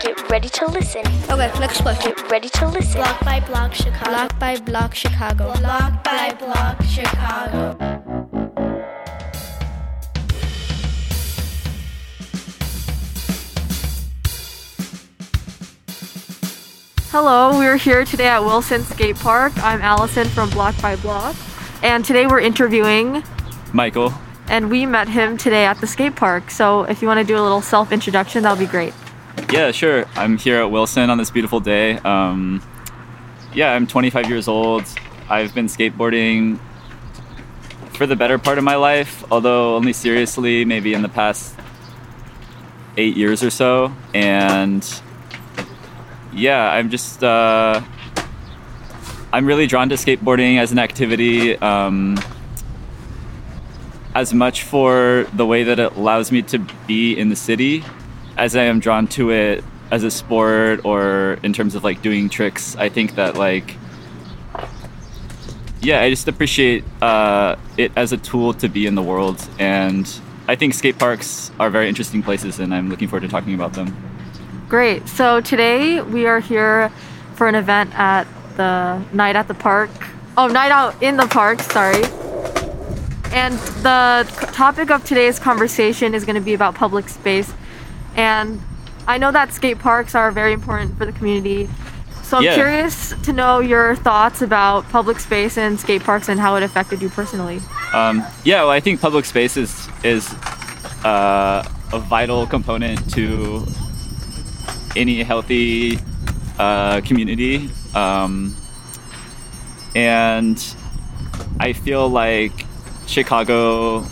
Get ready to listen. Okay, next question. Get ready to listen. Block by Block Chicago. Block by Block Chicago. Block by Block Chicago. Hello, we're here today at Wilson Skate Park. I'm Allison from Block by Block, and today we're interviewing, Michael. and we met him today at the skate park. So if you want to do a little self introduction, that would be great. Yeah, sure. I'm here at Wilson on this beautiful day. Um, yeah, I'm 25 years old. I've been skateboarding for the better part of my life, although only seriously maybe in the past eight years or so. And yeah, I'm just uh, I'm really drawn to skateboarding as an activity. Um, as much for the way that it allows me to be in the city as I am drawn to it as a sport or in terms of like doing tricks. I think that like yeah, I just appreciate uh, it as a tool to be in the world, and I think skate parks are very interesting places, and I'm looking forward to talking about them. Great. So today we are here for an event at the Night at the Park. Oh, Night Out in the Park, sorry. And the topic of today's conversation is going to be about public space. And I know that skate parks are very important for the community. So I'm Yeah. curious to know your thoughts about public space and skate parks and how it affected you personally. Um, yeah, well, I think public space is is uh, a vital component to any healthy uh, community, um, and I feel like Chicago,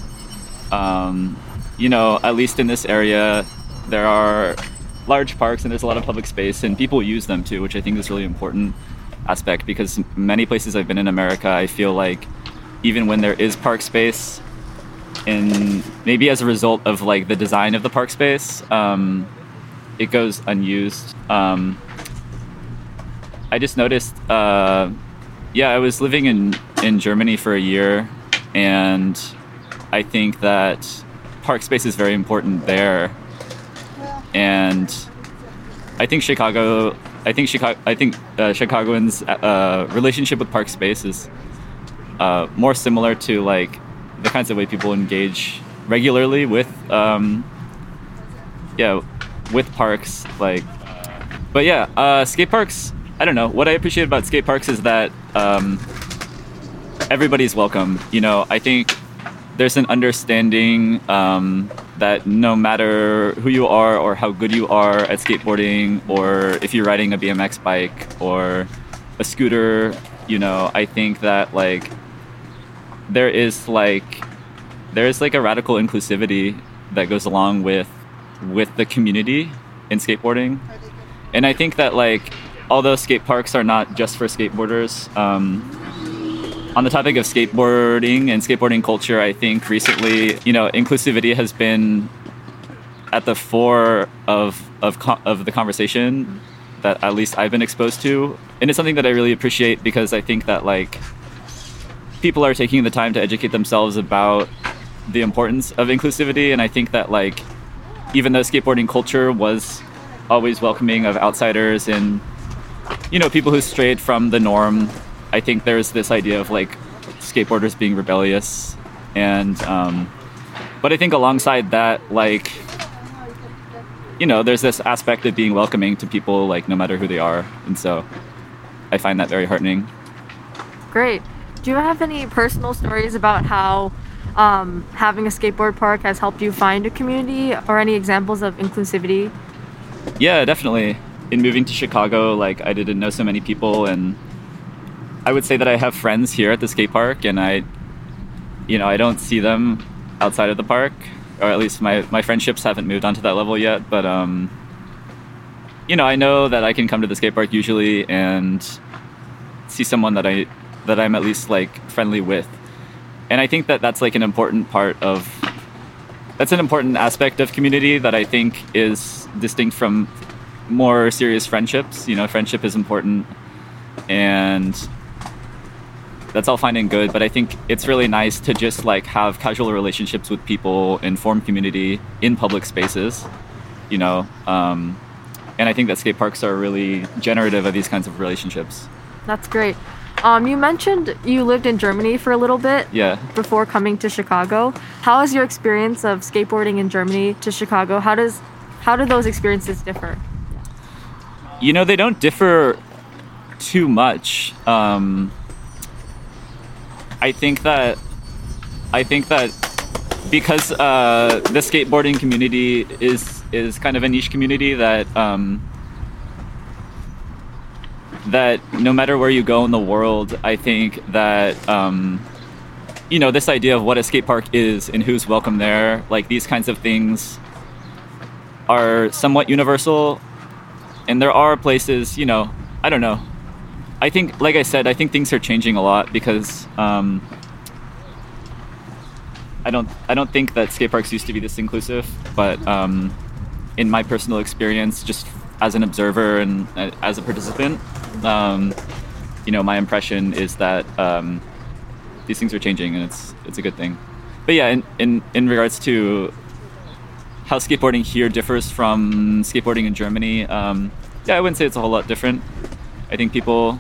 um, you know, at least in this area, there are large parks and there's a lot of public space, and people use them too, which I think is really important aspect because many places I've been in America, I feel like even when there is park space, and maybe as a result of like the design of the park space, um, it goes unused. Um, I just noticed, uh, yeah, I was living in in Germany for a year, and I think that park space is very important there, and I think Chicago. I think Chicago. I think uh, Chicagoans' uh, relationship with park space is uh, more similar to like the kinds of way people engage regularly with, um, yeah, with parks. Like, but yeah, uh, skate parks. I don't know. What I appreciate about skate parks is that um, everybody's welcome. You know, I think there's an understanding um, that no matter who you are or how good you are at skateboarding, or if you're riding a BMX bike or a scooter, you know, I think that like there is like there is like a radical inclusivity that goes along with with the community in skateboarding, and I think that like although skate parks are not just for skateboarders. Um, on the topic of skateboarding and skateboarding culture, I think recently, you know, inclusivity has been at the fore of of of the conversation that at least I've been exposed to, and it's something that I really appreciate because I think that like people are taking the time to educate themselves about the importance of inclusivity, and I think that like even though skateboarding culture was always welcoming of outsiders and you know people who strayed from the norm I think there's this idea of like skateboarders being rebellious, and um, but I think alongside that, like you know, there's this aspect of being welcoming to people, like no matter who they are, and so I find that very heartening. Great. Do you have any personal stories about how um, having a skateboard park has helped you find a community or any examples of inclusivity? Yeah, definitely. In moving to Chicago, like I didn't know so many people, and I would say that I have friends here at the skate park, and I, you know, I don't see them outside of the park, or at least my my friendships haven't moved on to that level yet. But um, you know, I know that I can come to the skate park usually and see someone that I that I'm at least like friendly with, and I think that that's like an important part of that's an important aspect of community that I think is distinct from more serious friendships. You know, friendship is important, and that's all fine and good. But I think it's really nice to just like have casual relationships with people and form community in public spaces. You know, um, and I think that skate parks are really generative of these kinds of relationships. That's great. Um, you mentioned you lived in Germany for a little bit Yeah. before coming to Chicago. How is your experience of skateboarding in Germany to Chicago? How does how do those experiences differ? You know, they don't differ too much. Um, I think that I think that because uh, the skateboarding community is is kind of a niche community that um, that no matter where you go in the world, I think that um, you know this idea of what a skate park is and who's welcome there, like these kinds of things, are somewhat universal. And there are places, you know, I don't know. I think, like I said, I think things are changing a lot because um, I don't, I don't think that skate parks used to be this inclusive. But um, in my personal experience, just as an observer and uh, as a participant, um, you know, my impression is that um, these things are changing, and it's it's a good thing. But yeah, in in, in regards to how skateboarding here differs from skateboarding in Germany, um, yeah, I wouldn't say it's a whole lot different. I think people,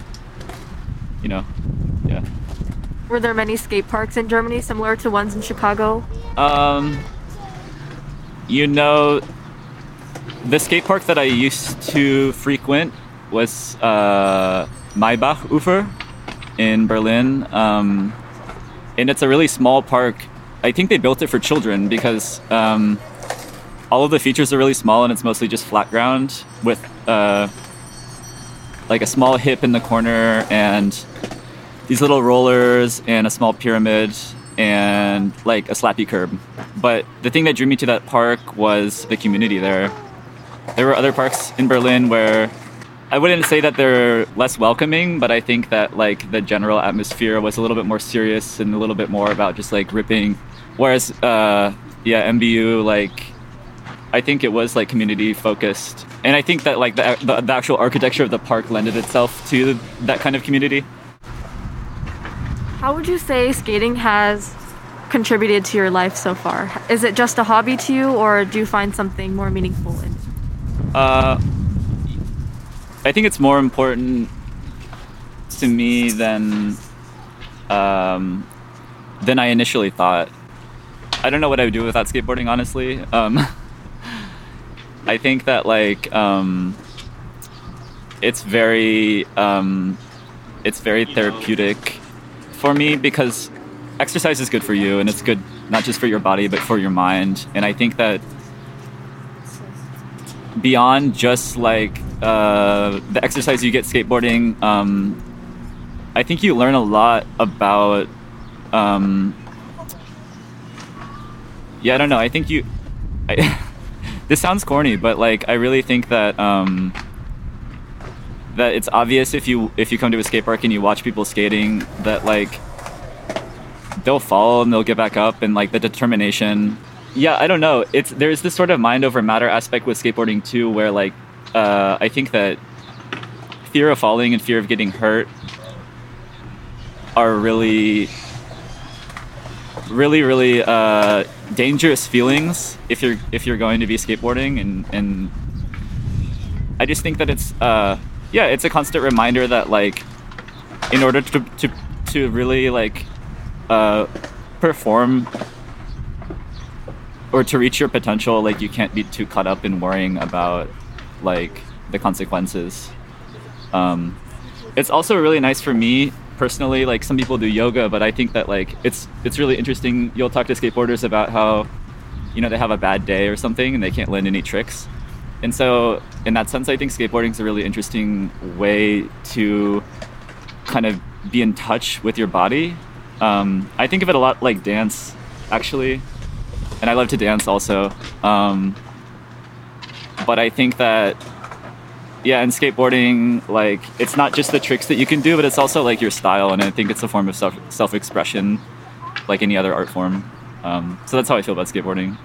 you know, yeah. Were there many skate parks in Germany similar to ones in Chicago? Um, you know, the skate park that I used to frequent was uh, Maybach Ufer in Berlin. Um, and it's a really small park. I think they built it for children because um, all of the features are really small and it's mostly just flat ground with uh, like a small hip in the corner and these little rollers and a small pyramid and like a slappy curb. But the thing that drew me to that park was the community there. There were other parks in Berlin where I wouldn't say that they're less welcoming, but I think that like the general atmosphere was a little bit more serious and a little bit more about just like ripping. Whereas, uh, yeah, MBU like I think it was like community focused, and I think that like the, the, the actual architecture of the park lended itself to that kind of community. How would you say skating has contributed to your life so far? Is it just a hobby to you, or do you find something more meaningful in it? Uh, I think it's more important to me than um, than I initially thought. I don't know what I would do without skateboarding, honestly. Um, I think that like um, it's very um, it's very therapeutic for me because exercise is good for you and it's good not just for your body but for your mind. And I think that beyond just like uh, the exercise you get skateboarding, um, I think you learn a lot about. Um, yeah, I don't know. I think you. I, this sounds corny, but like I really think that um, that it's obvious if you if you come to a skate park and you watch people skating that like they'll fall and they'll get back up and like the determination. Yeah i don't know. It's there's this sort of mind over matter aspect with skateboarding too where like uh, i think that fear of falling and fear of getting hurt are really really really uh, dangerous feelings if you're if you're going to be skateboarding and and i just think that it's uh, yeah it's a constant reminder that like in order to to, to really like uh, perform or to reach your potential like you can't be too caught up in worrying about like the consequences. Um, it's also really nice for me personally like some people do yoga but i think that like it's it's really interesting. You'll talk to skateboarders about how you know they have a bad day or something and they can't land any tricks. And so in that sense i think skateboarding is a really interesting way to kind of be in touch with your body. Um, i think of it a lot like dance actually and i love to dance also. Um, but i think that yeah and skateboarding like it's not just the tricks that you can do but it's also like your style and i think it's a form of self self-expression like any other art form um, so that's how i feel about skateboarding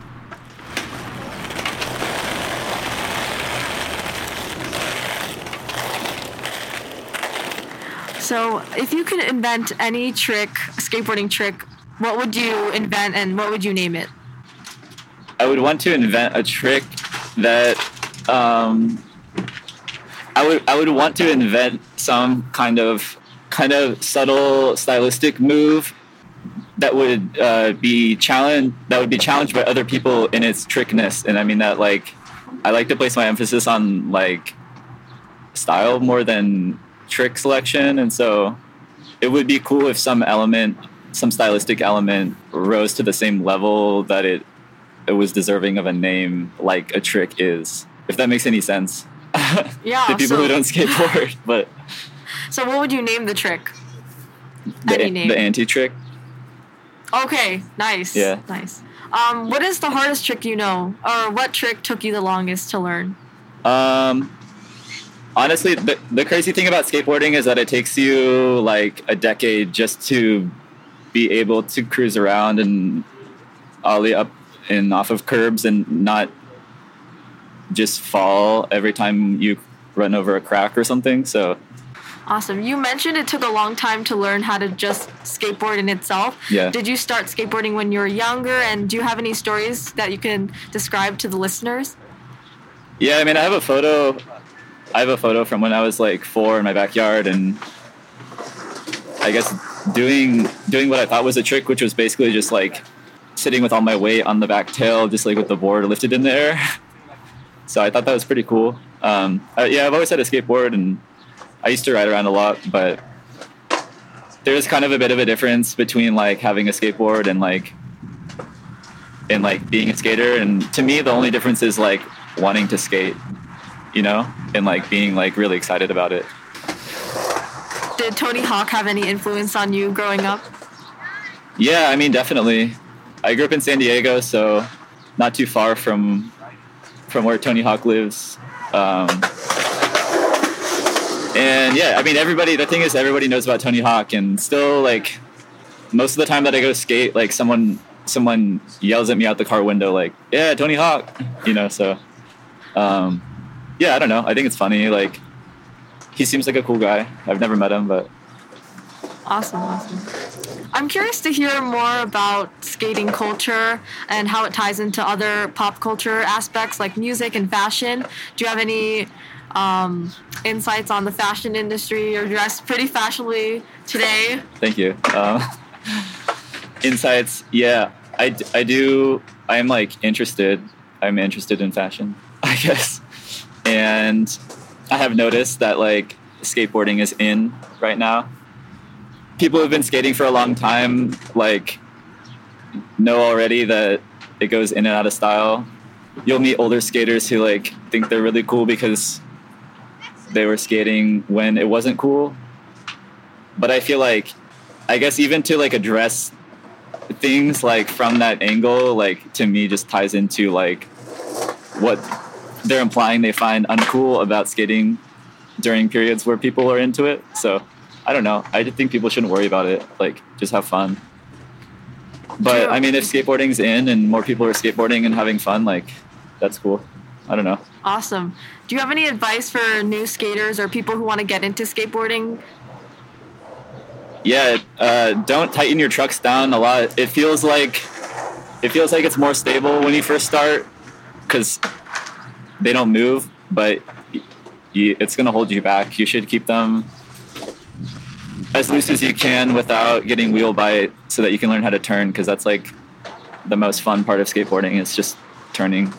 So, if you could invent any trick, skateboarding trick, what would you invent and what would you name it? i would want to invent a trick that um, I would I would want to invent some kind of kind of subtle stylistic move that would uh, be challenged that would be challenged by other people in its trickness and i mean that like i like to place my emphasis on like style more than trick selection. And so it would be cool if some element some stylistic element rose to the same level that it it was deserving of a name like a trick is if that makes any sense Yeah. the people so, who don't skateboard but so what would you name the trick? the, Any name. the anti trick Okay, nice. Yeah. Nice. Um, what is the hardest trick you know, or what trick took you the longest to learn? Um, honestly, the, the crazy thing about skateboarding is that it takes you like a decade just to be able to cruise around and ollie up and off of curbs and not just fall every time you run over a crack or something. So Awesome. You mentioned it took a long time to learn how to just skateboard in itself. Yeah. Did you start skateboarding when you were younger? And do you have any stories that you can describe to the listeners? yeah, I mean, I have a photo. I have a photo from when I was like four in my backyard, and I guess doing doing what I thought was a trick, which was basically just like sitting with all my weight on the back tail, just like with the board lifted in the air. So I thought that was pretty cool. Um, yeah, I've always had a skateboard, and I used to ride around a lot, but there's kind of a bit of a difference between like having a skateboard and like and like being a skater. And to me, the only difference is like wanting to skate, you know, and like being like really excited about it. Did Tony Hawk have any influence on you growing up? Yeah, I mean, definitely. I grew up in San Diego, so not too far from from where Tony Hawk lives. Um, and yeah, I mean, everybody. The thing is, everybody knows about Tony Hawk, and still, like, most of the time that I go skate, like, someone someone yells at me out the car window, like, "Yeah, Tony Hawk," you know. So, um, yeah, I don't know. I think it's funny. Like, he seems like a cool guy. I've never met him, but Awesome, awesome. I'm curious to hear more about skating culture and how it ties into other pop culture aspects like music and fashion. Do you have any um, insights on the fashion industry? You're dressed pretty fashionably today. Thank you. Um, insights, yeah, I, I do. I'm like interested. I'm interested in fashion, I guess, and I have noticed that like skateboarding is in right now. People who've been skating for a long time, like, know already that it goes in and out of style. You'll meet older skaters who like think they're really cool because they were skating when it wasn't cool. But I feel like I guess even to like address things like from that angle, like to me just ties into like what they're implying they find uncool about skating during periods where people are into it. So I don't know. I just think people shouldn't worry about it. Like just have fun. But True. I mean, if skateboarding's in and more people are skateboarding and having fun, like that's cool. I don't know. Awesome. Do you have any advice for new skaters or people who want to get into skateboarding? yeah uh, don't tighten your trucks down a lot it feels like it feels like it's more stable when you first start because they don't move but you, it's going to hold you back you should keep them as loose as you can without getting wheel bite so that you can learn how to turn because that's like the most fun part of skateboarding is just turning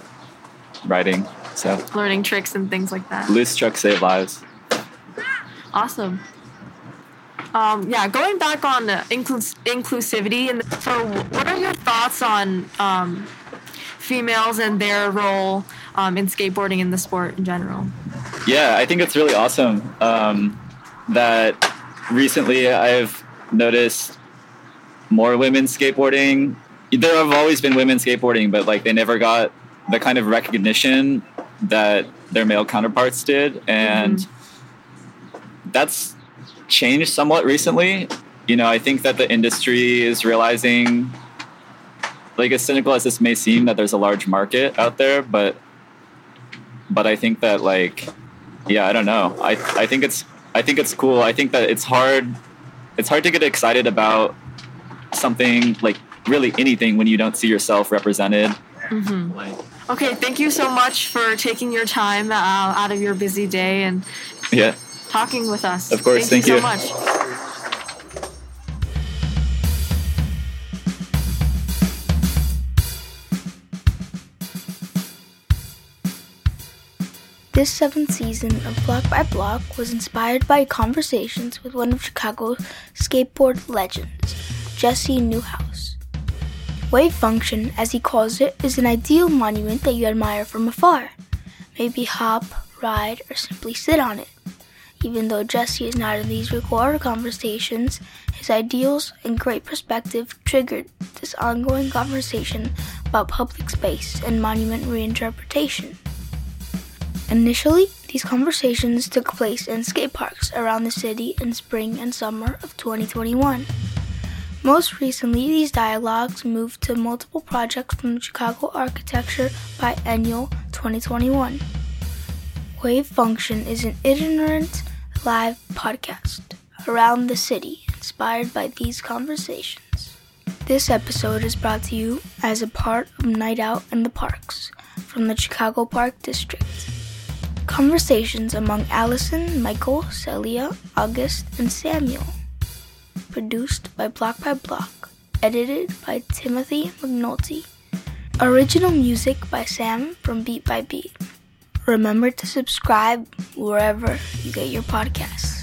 riding so Learning tricks and things like that. loose trucks save lives Awesome. Um, yeah, going back on inclus- inclusivity, and so what are your thoughts on um, females and their role um, in skateboarding in the sport in general? Yeah, I think it's really awesome um, that recently I've noticed more women skateboarding. There have always been women skateboarding, but like they never got the kind of recognition that their male counterparts did, and mm-hmm. that's changed somewhat recently. You know, I think that the industry is realizing, like as cynical as this may seem, that there's a large market out there, but but I think that like yeah i don't know i i think it's i think it's cool i think that it's hard it's hard to get excited about something like really anything when you don't see yourself represented Okay, thank you so much for taking your time uh, out of your busy day and Yeah. talking with us. Of course, thank, thank you so much. This seventh season of Block by Block was inspired by conversations with one of Chicago's skateboard legends, Jesse Newhouse. Wave function, as he calls it, is an ideal monument that you admire from afar. Maybe hop, ride, or simply sit on it. Even though Jesse is not in these recorded conversations, his ideals and great perspective triggered this ongoing conversation about public space and monument reinterpretation. Initially, these conversations took place in skate parks around the city in spring and summer of 2021. Most recently, these dialogues moved to multiple projects from Chicago Architecture Biennial 2021. Wave Function is an itinerant live podcast around the city inspired by these conversations. This episode is brought to you as a part of Night Out in the Parks from the Chicago Park District. Conversations among Allison, Michael, Celia, August, and Samuel. Produced by Block by Block. Edited by Timothy McNulty. Original music by Sam from Beat by Beat. Remember to subscribe wherever you get your podcasts.